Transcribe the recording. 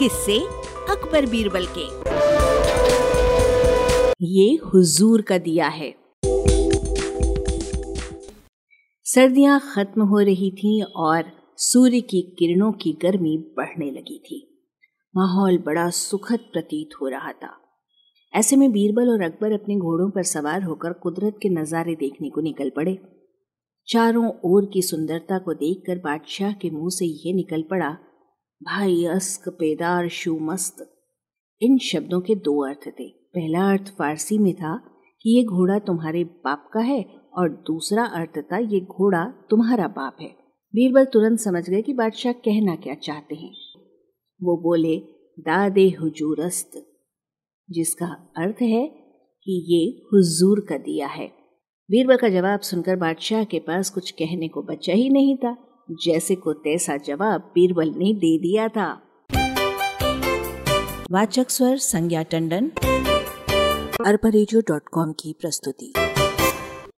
किससे अकबर बीरबल के। ये हुजूर का दिया है। सर्दियाँ खत्म हो रही थीं और सूर्य की किरणों की गर्मी बढ़ने लगी थी। माहौल बड़ा सुखद प्रतीत हो रहा था। ऐसे में बीरबल और अकबर अपने घोड़ों पर सवार होकर कुदरत के नज़ारे देखने को निकल पड़े। चारों ओर की सुंदरता को देखकर बादशाह के मुँह से यह निकल पड़ा भाई अस्क, पेदार शू मस्त इन शब्दों के दो अर्थ थे। पहला अर्थ फारसी में था कि ये घोड़ा तुम्हारे बाप का है और दूसरा अर्थ था ये घोड़ा तुम्हारा बाप है। बीरबल तुरंत समझ गए कि बादशाह कहना क्या चाहते हैं। वो बोले, दादे हुजूरस्त। जिसका अर्थ है कि ये हुजूर का दिया है। बीरबल का जवाब सुनकर बादशाह के पास कुछ कहने को बचा ही नहीं था। जैसे को तैसा जवाब बीरबल ने दे दिया था। वाचक स्वर संज्ञा टंडन। अरबा की प्रस्तुति।